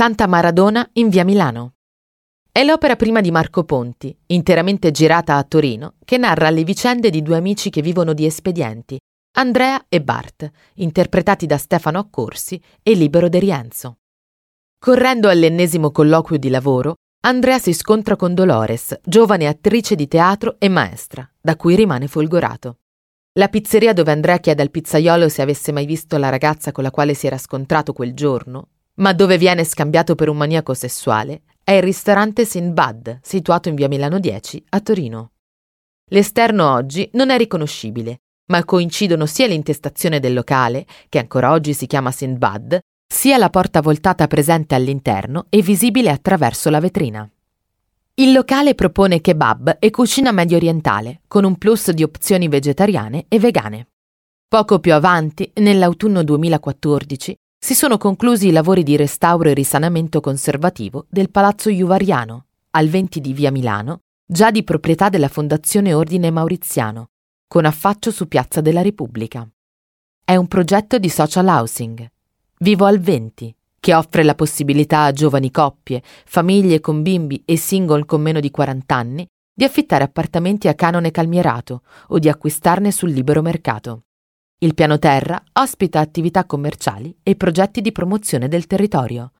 Santa Maradona in via Milano. È l'opera prima di Marco Ponti, interamente girata a Torino, che narra le vicende di due amici che vivono di espedienti, Andrea e Bart, interpretati da Stefano Accorsi e Libero De Rienzo. Correndo all'ennesimo colloquio di lavoro, Andrea si scontra con Dolores, giovane attrice di teatro e maestra, da cui rimane folgorato. La pizzeria dove Andrea chiede al pizzaiolo se avesse mai visto la ragazza con la quale si era scontrato quel giorno, ma dove viene scambiato per un maniaco sessuale, è il ristorante Sinbad, situato in via Milano 10, a Torino. L'esterno oggi non è riconoscibile, ma coincidono sia l'intestazione del locale, che ancora oggi si chiama Sinbad, sia la porta voltata presente all'interno e visibile attraverso la vetrina. Il locale propone kebab e cucina medio orientale, con un plus di opzioni vegetariane e vegane. Poco più avanti, nell'autunno 2014, si sono conclusi i lavori di restauro e risanamento conservativo del Palazzo Juvariano, al 20 di via Milano, già di proprietà della Fondazione Ordine Mauriziano, con affaccio su Piazza della Repubblica. È un progetto di social housing, Vivo al 20, che offre la possibilità a giovani coppie, famiglie con bimbi e single con meno di 40 anni di affittare appartamenti a canone calmierato o di acquistarne sul libero mercato. Il piano terra ospita attività commerciali e progetti di promozione del territorio.